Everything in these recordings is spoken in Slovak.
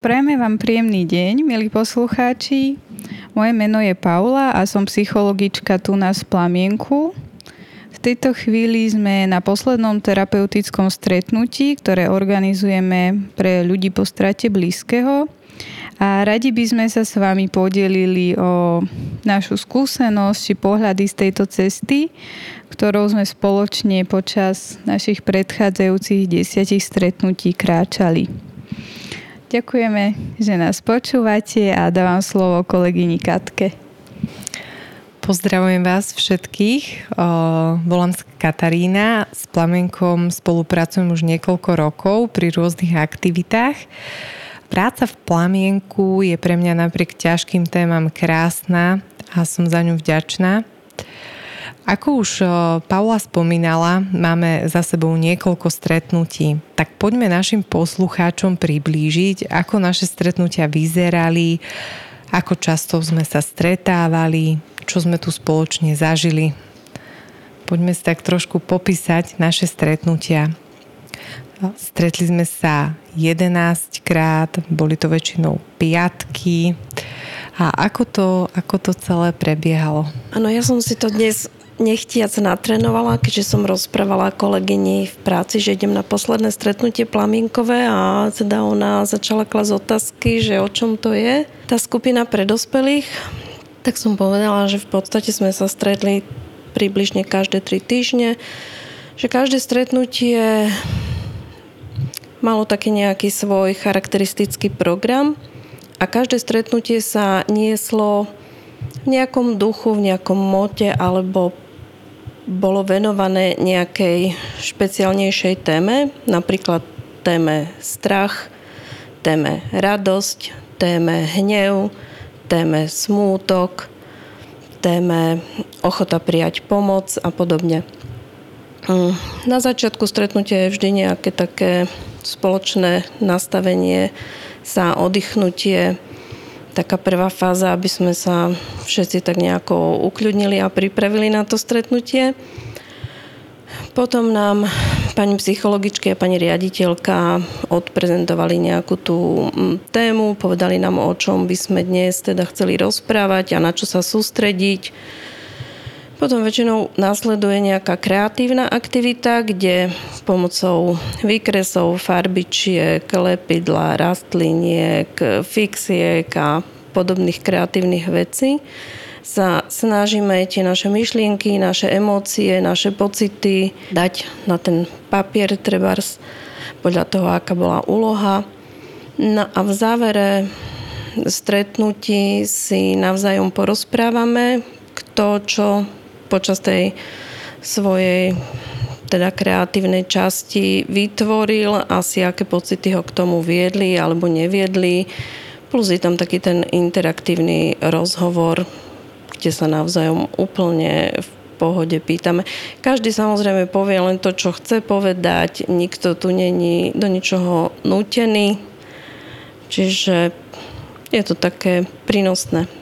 Prajeme vám príjemný deň, milí poslucháči. Moje meno je Paula a som psychologička tu na Plamienku. V tejto chvíli sme na poslednom terapeutickom stretnutí, ktoré organizujeme pre ľudí po strate blízkeho. A radi by sme sa s vami podelili o našu skúsenosť či pohľady z tejto cesty, ktorou sme spoločne počas našich predchádzajúcich desiatich stretnutí kráčali. Ďakujeme, že nás počúvate a dávam slovo kolegyni Katke. Pozdravujem vás všetkých. Volám sa Katarína. S Plamenkom spolupracujem už niekoľko rokov pri rôznych aktivitách. Práca v Plamienku je pre mňa napriek ťažkým témam krásna a som za ňu vďačná. Ako už Paula spomínala, máme za sebou niekoľko stretnutí. Tak poďme našim poslucháčom priblížiť, ako naše stretnutia vyzerali, ako často sme sa stretávali, čo sme tu spoločne zažili. Poďme si tak trošku popísať naše stretnutia. Stretli sme sa 11 krát, boli to väčšinou piatky. A ako to, ako to celé prebiehalo? Áno, ja som si to dnes nechtiac natrénovala, keďže som rozprávala kolegyni v práci, že idem na posledné stretnutie plamienkové a teda ona začala klasť otázky, že o čom to je. Tá skupina pre dospelých, tak som povedala, že v podstate sme sa stretli približne každé tri týždne, že každé stretnutie malo taký nejaký svoj charakteristický program a každé stretnutie sa nieslo v nejakom duchu, v nejakom mote alebo bolo venované nejakej špeciálnejšej téme, napríklad téme strach, téme radosť, téme hnev, téme smútok, téme ochota prijať pomoc a podobne. Mm, na začiatku stretnutia je vždy nejaké také spoločné nastavenie sa oddychnutie, taká prvá fáza, aby sme sa všetci tak nejako ukľudnili a pripravili na to stretnutie. Potom nám pani psychologičky a pani riaditeľka odprezentovali nejakú tú mm, tému, povedali nám, o čom by sme dnes teda chceli rozprávať a na čo sa sústrediť potom väčšinou následuje nejaká kreatívna aktivita, kde pomocou výkresov, farbičiek, lepidla, rastliniek, fixiek a podobných kreatívnych vecí sa snažíme tie naše myšlienky, naše emócie, naše pocity dať na ten papier trebárs podľa toho, aká bola úloha. No a v závere stretnutí si navzájom porozprávame, kto čo počas tej svojej teda kreatívnej časti vytvoril, asi aké pocity ho k tomu viedli alebo neviedli. Plus je tam taký ten interaktívny rozhovor, kde sa navzájom úplne v pohode pýtame. Každý samozrejme povie len to, čo chce povedať, nikto tu není do ničoho nútený, čiže je to také prínosné.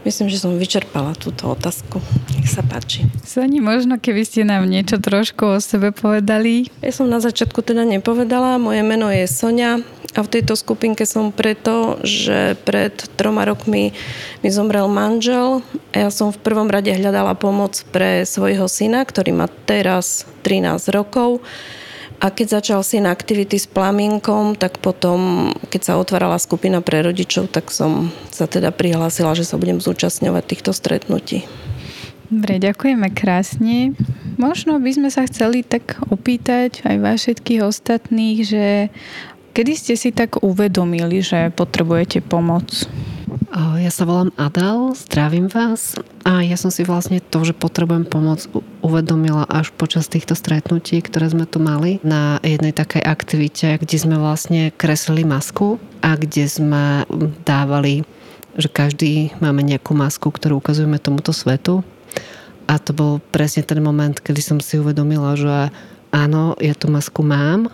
Myslím, že som vyčerpala túto otázku. Nech sa páči. Soni, možno keby ste nám niečo trošku o sebe povedali. Ja som na začiatku teda nepovedala. Moje meno je Sonia a v tejto skupinke som preto, že pred troma rokmi mi zomrel manžel a ja som v prvom rade hľadala pomoc pre svojho syna, ktorý má teraz 13 rokov a keď začal syn aktivity s plamienkom, tak potom, keď sa otvárala skupina pre rodičov, tak som sa teda prihlásila, že sa budem zúčastňovať týchto stretnutí. Dobre, ďakujeme krásne. Možno by sme sa chceli tak opýtať aj vás všetkých ostatných, že kedy ste si tak uvedomili, že potrebujete pomoc? Ja sa volám Adel, zdravím vás. A ja som si vlastne to, že potrebujem pomoc uvedomila až počas týchto stretnutí, ktoré sme tu mali na jednej takej aktivite, kde sme vlastne kreslili masku a kde sme dávali, že každý máme nejakú masku, ktorú ukazujeme tomuto svetu. A to bol presne ten moment, kedy som si uvedomila, že áno, ja tú masku mám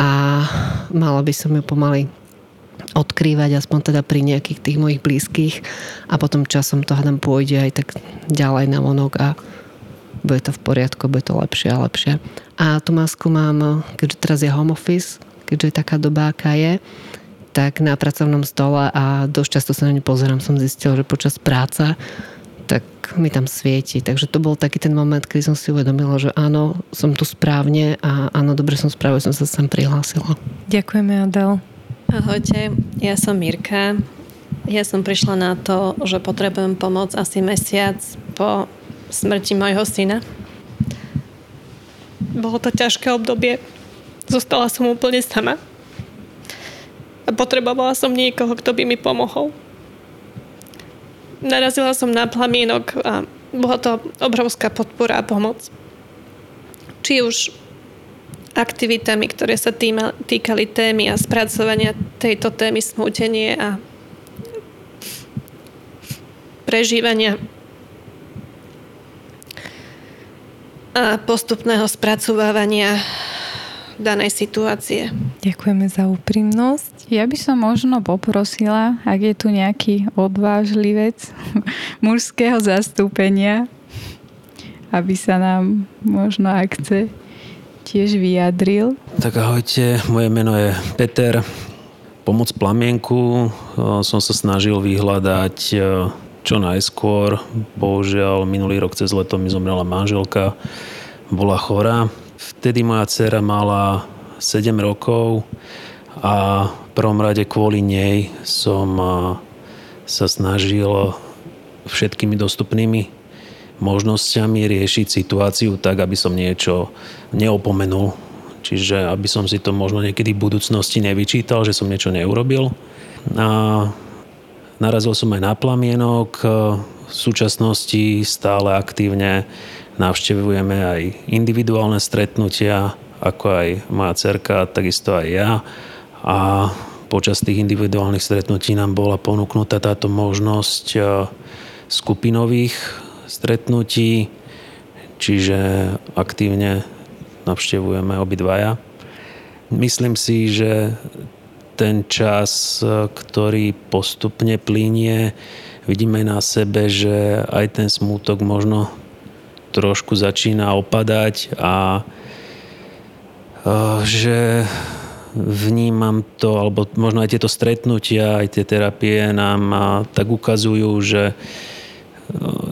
a mala by som ju pomaly odkrývať aspoň teda pri nejakých tých mojich blízkych a potom časom to hádam pôjde aj tak ďalej na vonok a bude to v poriadku, bude to lepšie a lepšie. A tú masku mám, keďže teraz je home office, keďže je taká doba, aká je, tak na pracovnom stole a dosť často sa na ňu pozerám, som zistil, že počas práca tak mi tam svieti. Takže to bol taký ten moment, kedy som si uvedomila, že áno, som tu správne a áno, dobre som správne, som sa sem prihlásila. Ďakujeme, Adel. Ahojte, ja som Mirka. Ja som prišla na to, že potrebujem pomoc asi mesiac po smrti mojho syna. Bolo to ťažké obdobie. Zostala som úplne sama. A potrebovala som niekoho, kto by mi pomohol. Narazila som na plamienok a bola to obrovská podpora a pomoc. Či už aktivitami, ktoré sa týma, týkali témy a spracovania tejto témy smútenie a prežívania a postupného spracovávania danej situácie. Ďakujeme za úprimnosť. Ja by som možno poprosila, ak je tu nejaký odvážlivec mužského zastúpenia, aby sa nám možno, ak chce, tiež vyjadril. Tak ahojte, moje meno je Peter. Pomoc plamienku som sa snažil vyhľadať čo najskôr. Bohužiaľ, minulý rok cez leto mi zomrela manželka, bola chorá. Vtedy moja dcera mala 7 rokov a v prvom rade kvôli nej som sa snažil všetkými dostupnými možnosťami riešiť situáciu tak, aby som niečo neopomenul. Čiže aby som si to možno niekedy v budúcnosti nevyčítal, že som niečo neurobil. A Narazil som aj na plamienok. V súčasnosti stále aktívne navštevujeme aj individuálne stretnutia, ako aj moja cerka, takisto aj ja. A počas tých individuálnych stretnutí nám bola ponúknutá táto možnosť e, skupinových stretnutí, čiže aktívne navštevujeme obidvaja. Myslím si, že ten čas, ktorý postupne plinie, vidíme na sebe, že aj ten smútok možno trošku začína opadať a e, že vnímam to, alebo možno aj tieto stretnutia, aj tie terapie nám tak ukazujú, že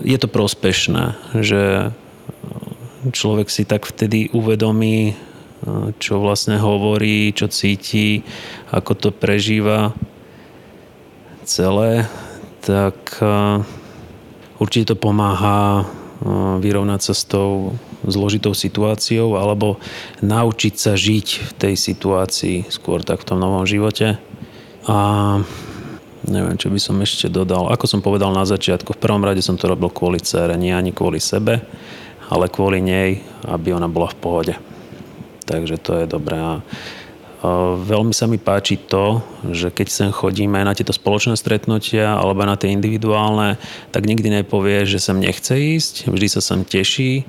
je to prospešné, že človek si tak vtedy uvedomí, čo vlastne hovorí, čo cíti, ako to prežíva celé, tak určite to pomáha vyrovnať sa s tou zložitou situáciou alebo naučiť sa žiť v tej situácii skôr tak v tom novom živote. A neviem, čo by som ešte dodal. Ako som povedal na začiatku, v prvom rade som to robil kvôli cére, nie ani kvôli sebe, ale kvôli nej, aby ona bola v pohode takže to je dobré. A veľmi sa mi páči to, že keď sem chodíme na tieto spoločné stretnutia alebo na tie individuálne, tak nikdy nepovie, že sem nechce ísť, vždy sa sem teší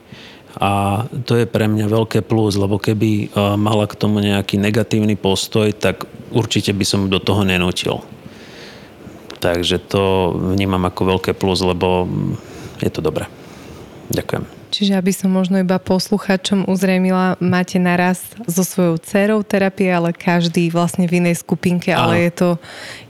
a to je pre mňa veľké plus, lebo keby mala k tomu nejaký negatívny postoj, tak určite by som do toho nenútil. Takže to vnímam ako veľké plus, lebo je to dobré. Ďakujem. Čiže aby som možno iba posluchačom uzrejmila, máte naraz so svojou dcerou terapie, ale každý vlastne v inej skupinke, Áno. ale je to,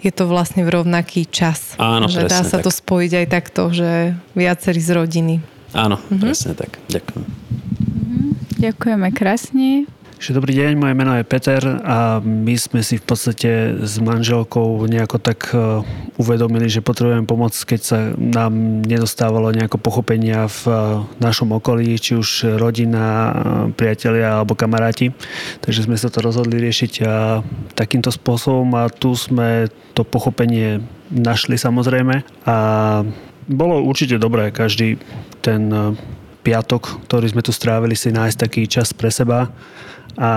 je to vlastne v rovnaký čas. Áno, že dá sa tak. to spojiť aj takto, že viacerí z rodiny. Áno, mhm. presne tak. Ďakujem. Mhm. Ďakujeme krásne. Dobrý deň, moje meno je Peter a my sme si v podstate s manželkou nejako tak e, uvedomili, že potrebujeme pomoc, keď sa nám nedostávalo nejako pochopenia v e, našom okolí, či už rodina, e, priatelia alebo kamaráti. Takže sme sa to rozhodli riešiť a takýmto spôsobom a tu sme to pochopenie našli samozrejme a bolo určite dobré každý ten piatok, ktorý sme tu strávili, si nájsť taký čas pre seba a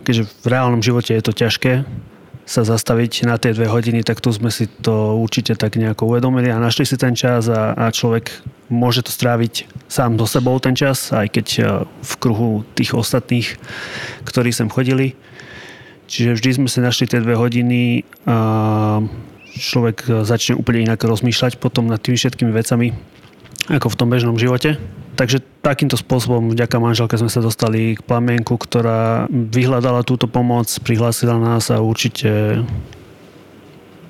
keďže v reálnom živote je to ťažké sa zastaviť na tie dve hodiny, tak tu sme si to určite tak nejako uvedomili a našli si ten čas a, a človek môže to stráviť sám do sebou ten čas, aj keď e, v kruhu tých ostatných, ktorí sem chodili. Čiže vždy sme si našli tie dve hodiny a človek začne úplne inak rozmýšľať potom nad tými všetkými vecami, ako v tom bežnom živote. Takže takýmto spôsobom vďaka manželke sme sa dostali k plamienku, ktorá vyhľadala túto pomoc, prihlásila nás a určite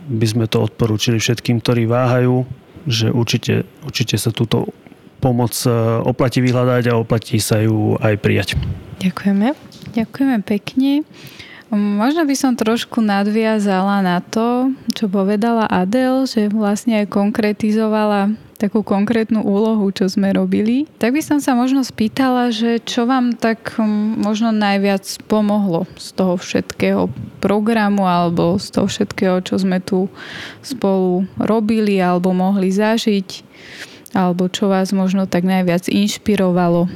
by sme to odporúčili všetkým, ktorí váhajú, že určite, určite sa túto pomoc e, oplatí vyhľadať a oplatí sa ju aj prijať. Ďakujeme. Ďakujeme pekne. Možno by som trošku nadviazala na to, čo povedala Adel, že vlastne aj konkretizovala takú konkrétnu úlohu, čo sme robili. Tak by som sa možno spýtala, že čo vám tak možno najviac pomohlo z toho všetkého programu alebo z toho všetkého, čo sme tu spolu robili alebo mohli zažiť alebo čo vás možno tak najviac inšpirovalo.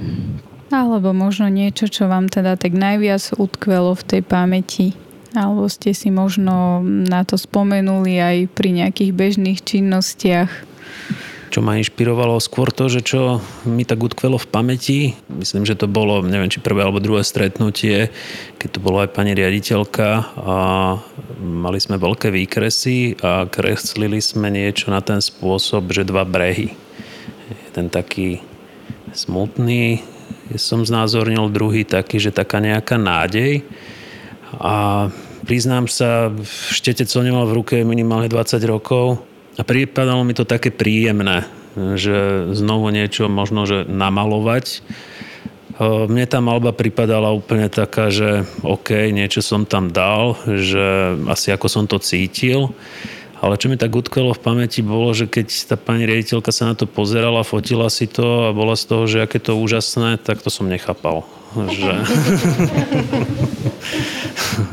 Alebo možno niečo, čo vám teda tak najviac utkvelo v tej pamäti. Alebo ste si možno na to spomenuli aj pri nejakých bežných činnostiach. Čo ma inšpirovalo skôr to, že čo mi tak utkvelo v pamäti, myslím, že to bolo, neviem, či prvé alebo druhé stretnutie, keď tu bola aj pani riaditeľka a mali sme veľké výkresy a kreslili sme niečo na ten spôsob, že dva brehy. Ten taký smutný, som znázornil druhý taký, že taká nejaká nádej. A priznám sa, štetec som nemal v ruke minimálne 20 rokov a pripadalo mi to také príjemné, že znovu niečo možno, že namalovať. Mne tá malba pripadala úplne taká, že OK, niečo som tam dal, že asi ako som to cítil. Ale čo mi tak utkalo v pamäti bolo, že keď tá pani riaditeľka sa na to pozerala, fotila si to a bola z toho, že aké to úžasné, tak to som nechápal. Že,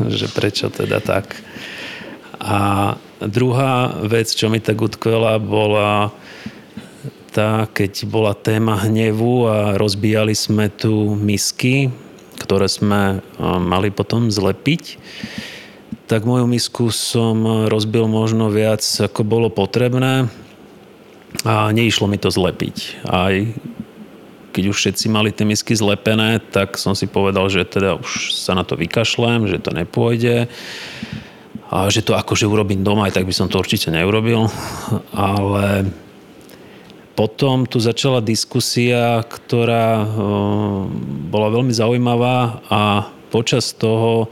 že prečo teda tak. A druhá vec, čo mi tak utkvela, bola tá, keď bola téma hnevu a rozbíjali sme tu misky, ktoré sme mali potom zlepiť tak moju misku som rozbil možno viac, ako bolo potrebné a neišlo mi to zlepiť. Aj keď už všetci mali tie misky zlepené, tak som si povedal, že teda už sa na to vykašlem, že to nepôjde a že to akože urobím doma, aj tak by som to určite neurobil. Ale potom tu začala diskusia, ktorá bola veľmi zaujímavá a počas toho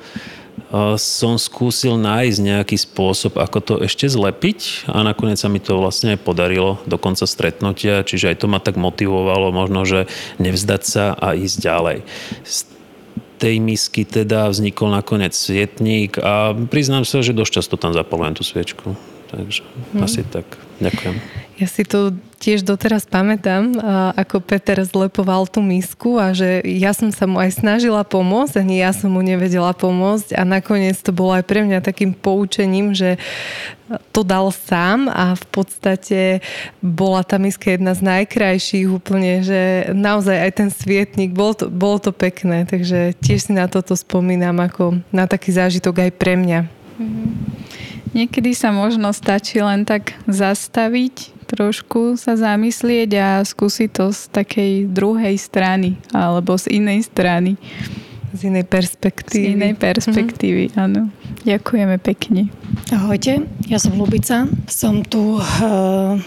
som skúsil nájsť nejaký spôsob, ako to ešte zlepiť a nakoniec sa mi to vlastne aj podarilo do konca stretnutia, čiže aj to ma tak motivovalo možno, že nevzdať sa a ísť ďalej. Tej misky teda vznikol nakoniec svietník a priznám sa, že dosť často tam zapalujem tú sviečku. Takže hmm. asi tak. Ďakujem. Ja si to tiež doteraz pamätám, ako Peter zlepoval tú misku a že ja som sa mu aj snažila pomôcť, ani ja som mu nevedela pomôcť a nakoniec to bolo aj pre mňa takým poučením, že to dal sám a v podstate bola tá miska jedna z najkrajších úplne, že naozaj aj ten svietnik, bolo to, bolo to pekné, takže tiež si na toto spomínam ako na taký zážitok aj pre mňa. Mm-hmm. Niekedy sa možno stačí len tak zastaviť, trošku sa zamyslieť a skúsiť to z takej druhej strany alebo z inej strany. Z inej perspektívy. Z inej perspektívy, mm-hmm. áno. Ďakujeme pekne. Ahojte, ja som Lubica. Som tu e,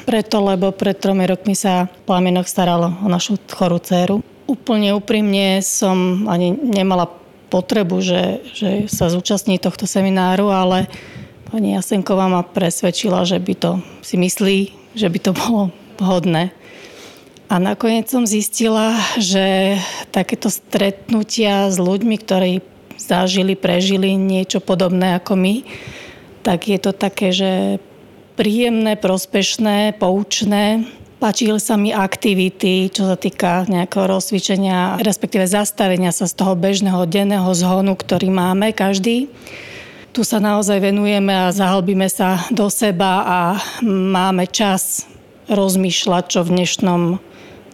preto, lebo pred tromi rokmi sa Plamienok staralo o našu chorú dceru. Úplne úprimne som ani nemala potrebu, že, že sa zúčastní tohto semináru, ale pani Jasenková ma presvedčila, že by to si myslí, že by to bolo vhodné. A nakoniec som zistila, že takéto stretnutia s ľuďmi, ktorí zažili, prežili niečo podobné ako my, tak je to také, že príjemné, prospešné, poučné. Páčili sa mi aktivity, čo sa týka nejakého rozcvičenia, respektíve zastavenia sa z toho bežného denného zhonu, ktorý máme každý tu sa naozaj venujeme a zahlbíme sa do seba a máme čas rozmýšľať, čo v dnešnom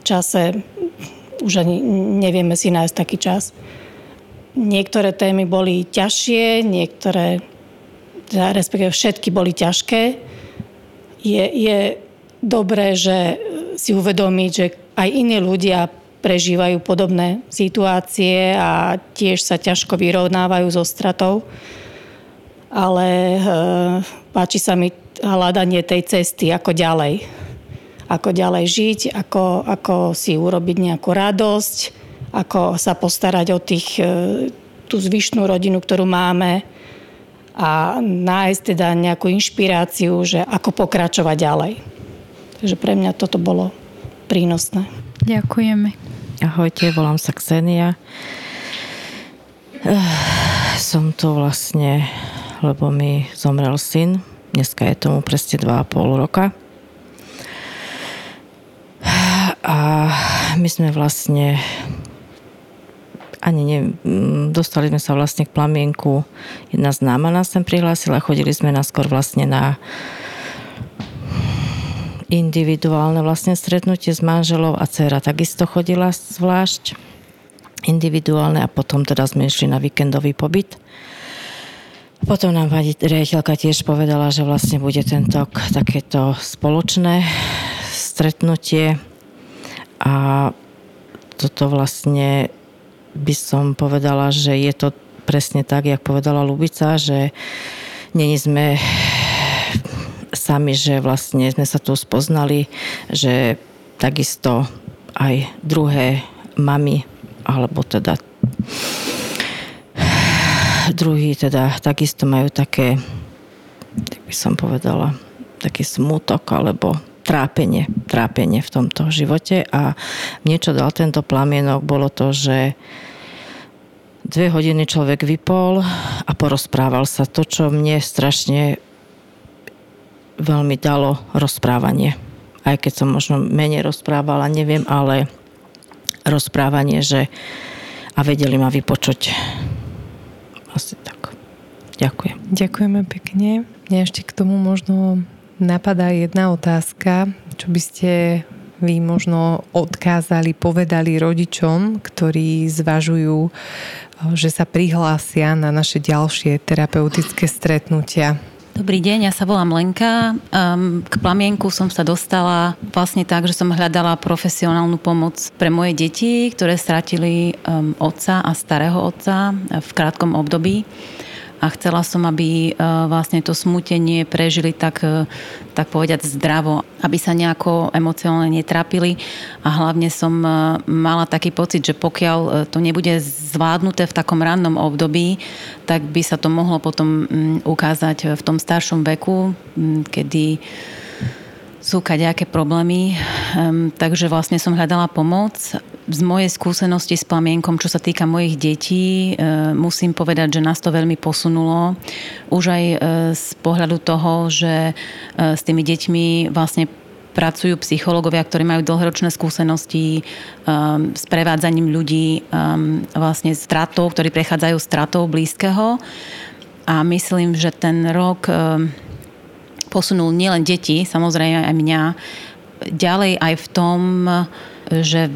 čase už ani nevieme si nájsť taký čas. Niektoré témy boli ťažšie, niektoré, teda respektíve všetky boli ťažké. Je, je dobré, že si uvedomiť, že aj iní ľudia prežívajú podobné situácie a tiež sa ťažko vyrovnávajú so stratou ale e, páči sa mi hľadanie tej cesty, ako ďalej. Ako ďalej žiť, ako, ako si urobiť nejakú radosť, ako sa postarať o tých, e, tú zvyšnú rodinu, ktorú máme a nájsť teda nejakú inšpiráciu, že ako pokračovať ďalej. Takže pre mňa toto bolo prínosné. Ďakujeme. Ahojte, volám sa Ksenia. Som tu vlastne, lebo mi zomrel syn. Dneska je tomu presne 2,5 roka. A my sme vlastne ani ne, mm, dostali sme sa vlastne k plamienku. Jedna známa nás sem prihlásila, chodili sme naskôr vlastne na individuálne vlastne stretnutie s manželou a dcera takisto chodila zvlášť individuálne a potom teda sme išli na víkendový pobyt. Potom nám pani riaditeľka tiež povedala, že vlastne bude tento takéto spoločné stretnutie. A toto vlastne by som povedala, že je to presne tak, jak povedala Lubica, že není sme sami, že vlastne sme sa tu spoznali, že takisto aj druhé mamy, alebo teda druhý teda takisto majú také, tak by som povedala, taký smutok alebo trápenie, trápenie v tomto živote a mne čo dal tento plamienok bolo to, že dve hodiny človek vypol a porozprával sa to, čo mne strašne veľmi dalo rozprávanie. Aj keď som možno menej rozprávala, neviem, ale rozprávanie, že a vedeli ma vypočuť. Asi tak. Ďakujem. Ďakujeme pekne. Mne ešte k tomu možno napadá jedna otázka, čo by ste vy možno odkázali, povedali rodičom, ktorí zvažujú, že sa prihlásia na naše ďalšie terapeutické stretnutia? Dobrý deň, ja sa volám Lenka. K plamienku som sa dostala vlastne tak, že som hľadala profesionálnu pomoc pre moje deti, ktoré stratili otca a starého otca v krátkom období a chcela som, aby e, vlastne to smutenie prežili tak, e, tak povedať zdravo, aby sa nejako emocionálne netrápili a hlavne som e, mala taký pocit, že pokiaľ to nebude zvládnuté v takom rannom období, tak by sa to mohlo potom ukázať v tom staršom veku, kedy sú kadejaké problémy, takže vlastne som hľadala pomoc. Z mojej skúsenosti s plamienkom, čo sa týka mojich detí, uh, musím povedať, že nás to veľmi posunulo. Už aj uh, z pohľadu toho, že uh, s tými deťmi vlastne pracujú psychológovia, ktorí majú dlhoročné skúsenosti um, s prevádzaním ľudí um, vlastne stratou, ktorí prechádzajú stratou blízkeho. A myslím, že ten rok um, posunul nielen deti, samozrejme aj mňa, ďalej aj v tom, že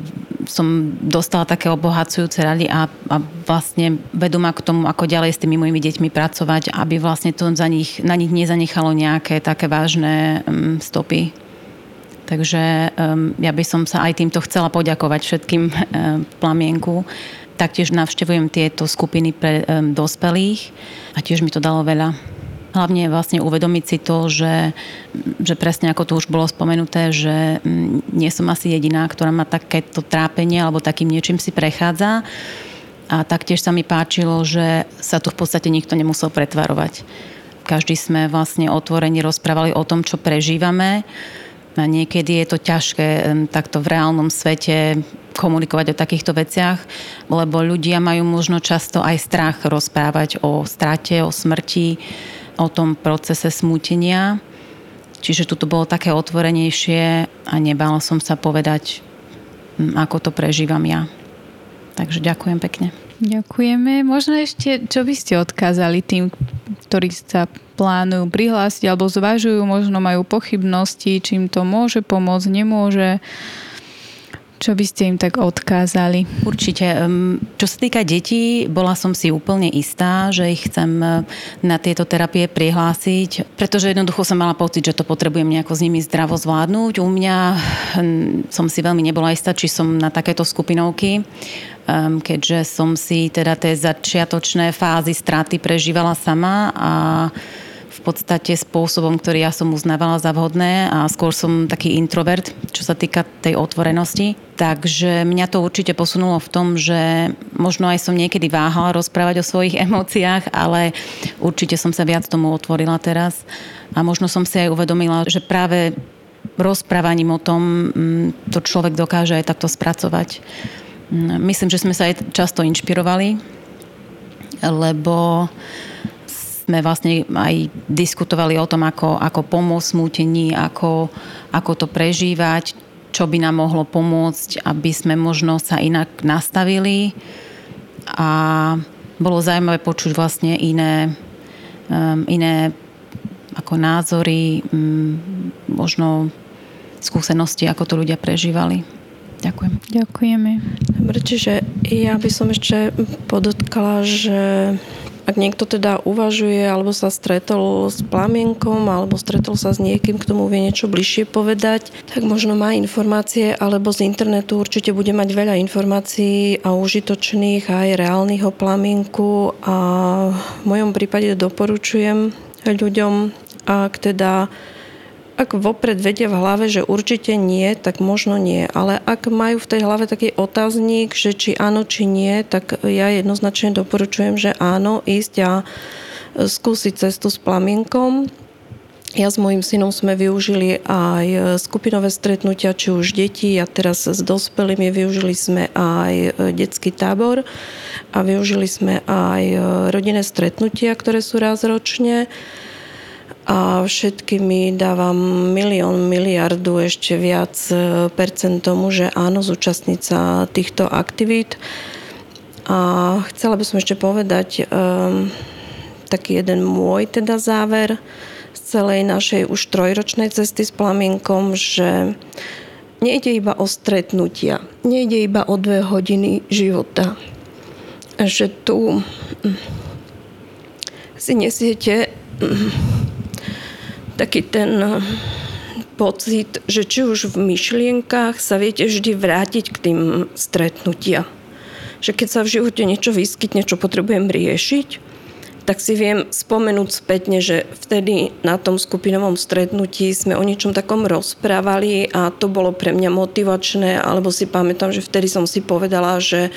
som dostala také obohacujúce rady a, a vlastne vedú ma k tomu, ako ďalej s tými mojimi deťmi pracovať, aby vlastne to za nich, na nich nezanechalo nejaké také vážne um, stopy. Takže um, ja by som sa aj týmto chcela poďakovať všetkým um, plamienku. Taktiež navštevujem tieto skupiny pre um, dospelých a tiež mi to dalo veľa. Hlavne vlastne uvedomiť si to, že, že presne ako tu už bolo spomenuté, že mm, nie som asi jediná, ktorá má takéto trápenie alebo takým niečím si prechádza. A taktiež sa mi páčilo, že sa tu v podstate nikto nemusel pretvarovať. Každý sme vlastne otvorení rozprávali o tom, čo prežívame. A niekedy je to ťažké takto v reálnom svete komunikovať o takýchto veciach, lebo ľudia majú možno často aj strach rozprávať o strate, o smrti, o tom procese smútenia. Čiže tu bolo také otvorenejšie a nebála som sa povedať, mm, ako to prežívam ja. Takže ďakujem pekne. Ďakujeme. Možno ešte, čo by ste odkázali tým, ktorí sa plánujú prihlásiť alebo zvažujú, možno majú pochybnosti, čím to môže pomôcť, nemôže. Čo by ste im tak odkázali? Určite. Čo sa týka detí, bola som si úplne istá, že ich chcem na tieto terapie prihlásiť, pretože jednoducho som mala pocit, že to potrebujem nejako s nimi zdravo zvládnuť. U mňa som si veľmi nebola istá, či som na takéto skupinovky, keďže som si teda tie začiatočné fázy straty prežívala sama a v podstate spôsobom, ktorý ja som uznávala za vhodné a skôr som taký introvert, čo sa týka tej otvorenosti. Takže mňa to určite posunulo v tom, že možno aj som niekedy váhala rozprávať o svojich emóciách, ale určite som sa viac tomu otvorila teraz a možno som si aj uvedomila, že práve rozprávaním o tom mm, to človek dokáže aj takto spracovať. Mm, myslím, že sme sa aj často inšpirovali, lebo sme vlastne aj diskutovali o tom, ako, ako pomôcť smútení, ako, ako to prežívať, čo by nám mohlo pomôcť, aby sme možno sa inak nastavili a bolo zaujímavé počuť vlastne iné, um, iné ako názory, um, možno skúsenosti, ako to ľudia prežívali. Ďakujem. Ďakujeme. Dobre, čiže ja by som ešte podotkala, že ak niekto teda uvažuje alebo sa stretol s plamienkom alebo stretol sa s niekým, k tomu vie niečo bližšie povedať, tak možno má informácie alebo z internetu určite bude mať veľa informácií a užitočných aj reálnych o plamienku. A v mojom prípade doporučujem ľuďom, ak teda ak vopred vedia v hlave, že určite nie, tak možno nie. Ale ak majú v tej hlave taký otáznik, že či áno, či nie, tak ja jednoznačne doporučujem, že áno, ísť a skúsiť cestu s plamienkom. Ja s mojim synom sme využili aj skupinové stretnutia, či už deti a teraz s dospelými využili sme aj detský tábor a využili sme aj rodinné stretnutia, ktoré sú raz ročne a všetkými dávam milión, miliardu, ešte viac e, percent tomu, že áno, zúčastniť týchto aktivít. A chcela by som ešte povedať um, taký jeden môj teda záver z celej našej už trojročnej cesty s plamienkom, že nejde iba o stretnutia, nejde iba o dve hodiny života. Že tu hm, si nesiete hm, taký ten eh, pocit, že či už v myšlienkach sa viete vždy vrátiť k tým stretnutia. Že keď sa v živote niečo vyskytne, čo potrebujem riešiť, tak si viem spomenúť spätne, že vtedy na tom skupinovom stretnutí sme o niečom takom rozprávali a to bolo pre mňa motivačné, alebo si pamätám, že vtedy som si povedala, že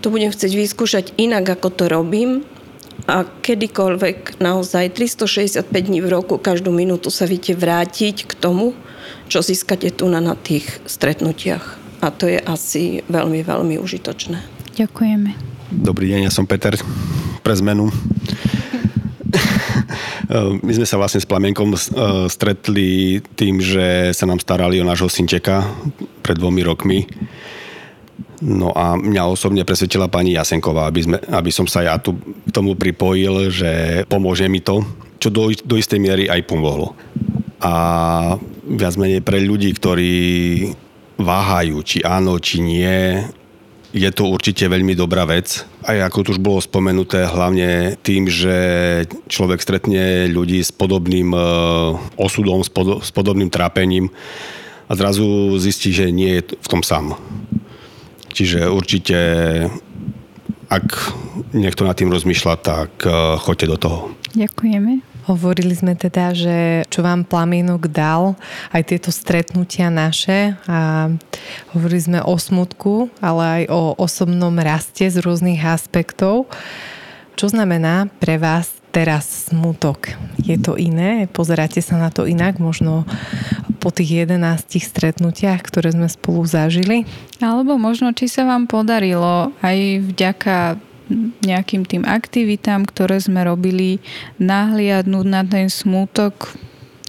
to budem chcieť vyskúšať inak, ako to robím a kedykoľvek naozaj 365 dní v roku, každú minútu sa viete vrátiť k tomu, čo získate tu na, na tých stretnutiach. A to je asi veľmi, veľmi užitočné. Ďakujeme. Dobrý deň, ja som Peter. Pre zmenu. My sme sa vlastne s Plamienkom e, stretli tým, že sa nám starali o nášho synčeka pred dvomi rokmi No a mňa osobne presvedčila pani Jasenková, aby, sme, aby som sa ja tu tomu pripojil, že pomôže mi to, čo do, do istej miery aj pomohlo. A viac menej pre ľudí, ktorí váhajú, či áno, či nie, je to určite veľmi dobrá vec. Aj ako tu už bolo spomenuté, hlavne tým, že človek stretne ľudí s podobným e, osudom, s podobným trápením a zrazu zistí, že nie je v tom sám. Čiže určite, ak niekto nad tým rozmýšľa, tak eh, choďte do toho. Ďakujeme. Hovorili sme teda, že čo vám plamienok dal, aj tieto stretnutia naše a hovorili sme o smutku, ale aj o osobnom raste z rôznych aspektov. Čo znamená pre vás teraz smutok? Je to iné? Pozeráte sa na to inak? Možno po tých 11 stretnutiach, ktoré sme spolu zažili? Alebo možno, či sa vám podarilo aj vďaka nejakým tým aktivitám, ktoré sme robili, nahliadnúť na ten smútok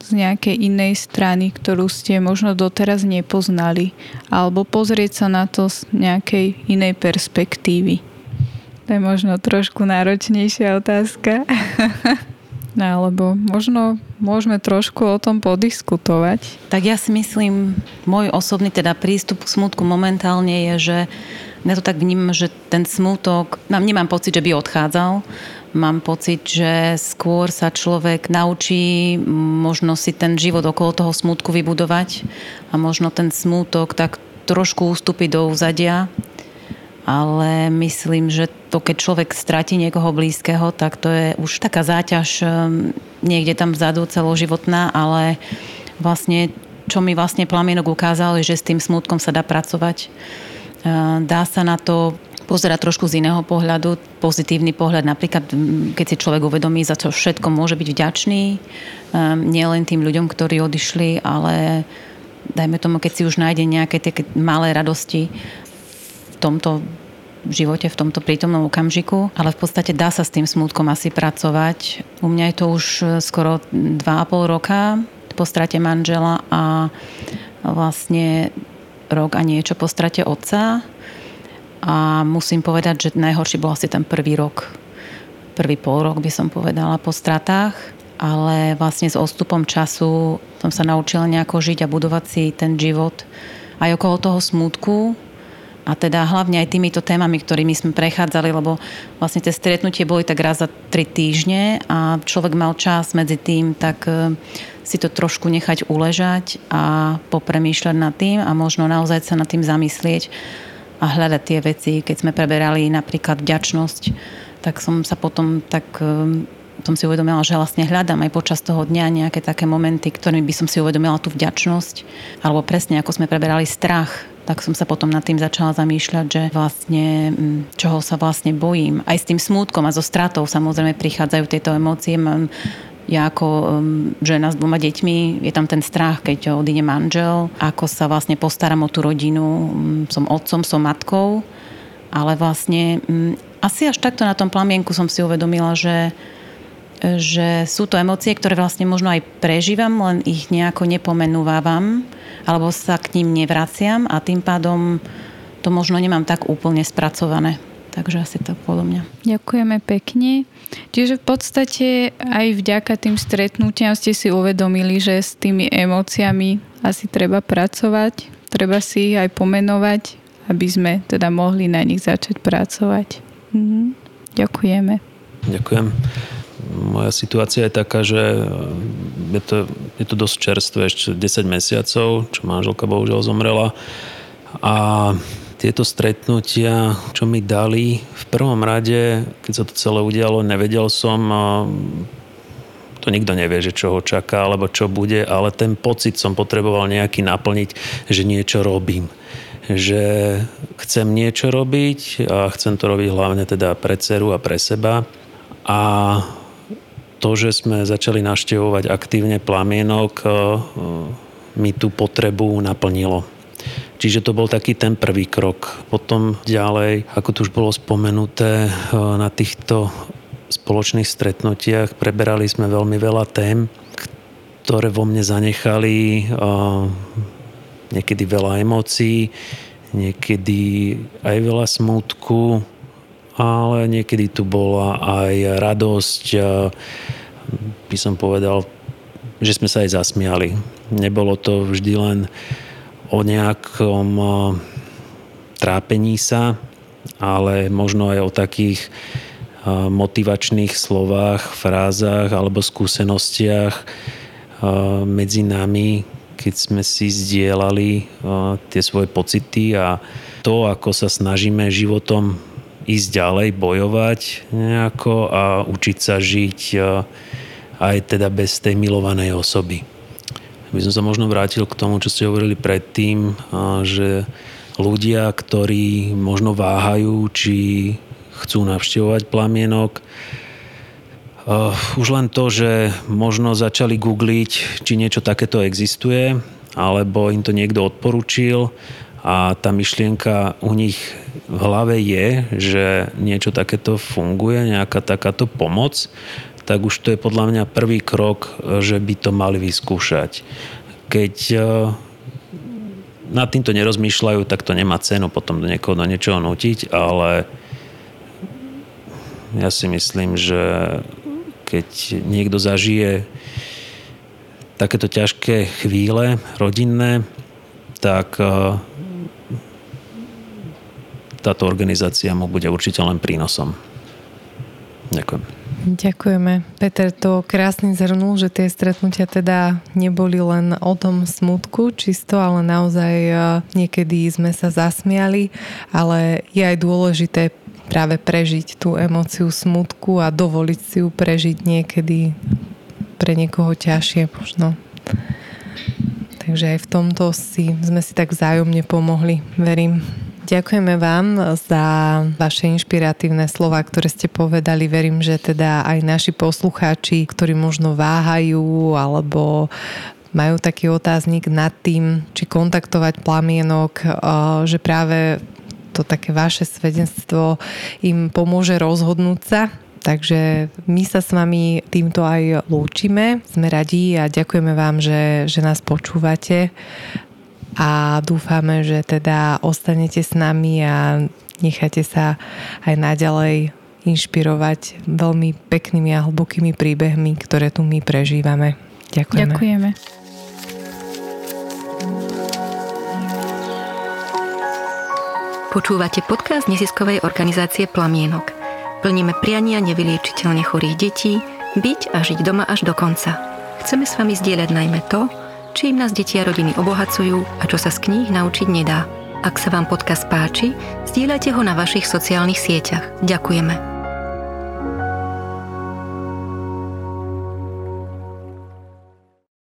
z nejakej inej strany, ktorú ste možno doteraz nepoznali, alebo pozrieť sa na to z nejakej inej perspektívy. To je možno trošku náročnejšia otázka. No, alebo možno môžeme trošku o tom podiskutovať. Tak ja si myslím, môj osobný teda prístup k smutku momentálne je, že ja to tak vnímam, že ten smutok, nemám pocit, že by odchádzal. Mám pocit, že skôr sa človek naučí možno si ten život okolo toho smutku vybudovať a možno ten smutok tak trošku ústupiť do úzadia ale myslím, že to, keď človek stratí niekoho blízkeho, tak to je už taká záťaž um, niekde tam vzadu celoživotná, ale vlastne čo mi vlastne plamienok ukázal, je, že s tým smutkom sa dá pracovať. Uh, dá sa na to pozerať trošku z iného pohľadu, pozitívny pohľad, napríklad keď si človek uvedomí, za čo všetko môže byť vďačný, um, nielen tým ľuďom, ktorí odišli, ale dajme tomu, keď si už nájde nejaké tie malé radosti tomto živote, v tomto prítomnom okamžiku, ale v podstate dá sa s tým smutkom asi pracovať. U mňa je to už skoro 2,5 roka po strate manžela a vlastne rok a niečo po strate otca. A musím povedať, že najhorší bol asi ten prvý rok. Prvý pol rok by som povedala po stratách ale vlastne s odstupom času som sa naučila nejako žiť a budovať si ten život aj okolo toho smutku a teda hlavne aj týmito témami, ktorými sme prechádzali, lebo vlastne tie stretnutie boli tak raz za tri týždne a človek mal čas medzi tým tak e, si to trošku nechať uležať a popremýšľať nad tým a možno naozaj sa nad tým zamyslieť a hľadať tie veci. Keď sme preberali napríklad vďačnosť, tak som sa potom tak e, som si uvedomila, že vlastne hľadám aj počas toho dňa nejaké také momenty, ktorými by som si uvedomila tú vďačnosť, alebo presne ako sme preberali strach, tak som sa potom nad tým začala zamýšľať, že vlastne mm, čoho sa vlastne bojím. Aj s tým smútkom a so stratou samozrejme prichádzajú tieto emócie. Ja ako um, žena s dvoma deťmi, je tam ten strach, keď odíde manžel, ako sa vlastne postaram o tú rodinu. Mm, som otcom, som matkou, ale vlastne mm, asi až takto na tom plamienku som si uvedomila, že že sú to emócie, ktoré vlastne možno aj prežívam, len ich nejako nepomenúvam, alebo sa k ním nevraciam a tým pádom to možno nemám tak úplne spracované. Takže asi to podľa mňa. Ďakujeme pekne. Čiže v podstate aj vďaka tým stretnutiam ste si uvedomili, že s tými emóciami asi treba pracovať, treba si ich aj pomenovať, aby sme teda mohli na nich začať pracovať. Mhm. Ďakujeme. Ďakujem moja situácia je taká, že je to, je to dosť čerstvé, ešte 10 mesiacov, čo manželka bohužiaľ zomrela. A tieto stretnutia, čo mi dali, v prvom rade, keď sa to celé udialo, nevedel som, to nikto nevie, že čo ho čaká, alebo čo bude, ale ten pocit som potreboval nejaký naplniť, že niečo robím že chcem niečo robiť a chcem to robiť hlavne teda pre dceru a pre seba. A to, že sme začali naštevovať aktívne plamienok, e, mi tú potrebu naplnilo. Čiže to bol taký ten prvý krok. Potom ďalej, ako tu už bolo spomenuté, e, na týchto spoločných stretnutiach preberali sme veľmi veľa tém, ktoré vo mne zanechali e, niekedy veľa emócií, niekedy aj veľa smutku, ale niekedy tu bola aj radosť, by som povedal, že sme sa aj zasmiali. Nebolo to vždy len o nejakom trápení sa, ale možno aj o takých motivačných slovách, frázach alebo skúsenostiach medzi nami, keď sme si zdieľali tie svoje pocity a to, ako sa snažíme životom ísť ďalej, bojovať nejako a učiť sa žiť e, aj teda bez tej milovanej osoby. By som sa možno vrátil k tomu, čo ste hovorili predtým, e, že ľudia, ktorí možno váhajú, či chcú navštevovať plamienok, e, už len to, že možno začali googliť, či niečo takéto existuje, alebo im to niekto odporučil a tá myšlienka u nich v hlave je, že niečo takéto funguje, nejaká takáto pomoc, tak už to je podľa mňa prvý krok, že by to mali vyskúšať. Keď e, nad týmto nerozmýšľajú, tak to nemá cenu potom do niekoho do niečoho nutiť, ale ja si myslím, že keď niekto zažije takéto ťažké chvíle rodinné, tak e, táto organizácia mu bude určite len prínosom. Ďakujem. Ďakujeme. Peter to krásne zhrnul, že tie stretnutia teda neboli len o tom smutku čisto, ale naozaj e, niekedy sme sa zasmiali, ale je aj dôležité práve prežiť tú emóciu smutku a dovoliť si ju prežiť niekedy pre niekoho ťažšie možno. Takže aj v tomto si, sme si tak vzájomne pomohli, verím. Ďakujeme vám za vaše inšpiratívne slova, ktoré ste povedali. Verím, že teda aj naši poslucháči, ktorí možno váhajú alebo majú taký otáznik nad tým, či kontaktovať plamienok, eh, že práve to také vaše svedenstvo im pomôže rozhodnúť sa Takže my sa s vami týmto aj lúčime. Sme radi a ďakujeme vám, že, že nás počúvate a dúfame, že teda ostanete s nami a necháte sa aj naďalej inšpirovať veľmi peknými a hlbokými príbehmi, ktoré tu my prežívame. Ďakujeme. Ďakujeme. Počúvate podcast neziskovej organizácie Plamienok. Plníme priania nevyliečiteľne chorých detí, byť a žiť doma až do konca. Chceme s vami zdieľať najmä to, čím nás deti a rodiny obohacujú a čo sa z kníh naučiť nedá. Ak sa vám podcast páči, zdieľajte ho na vašich sociálnych sieťach. Ďakujeme.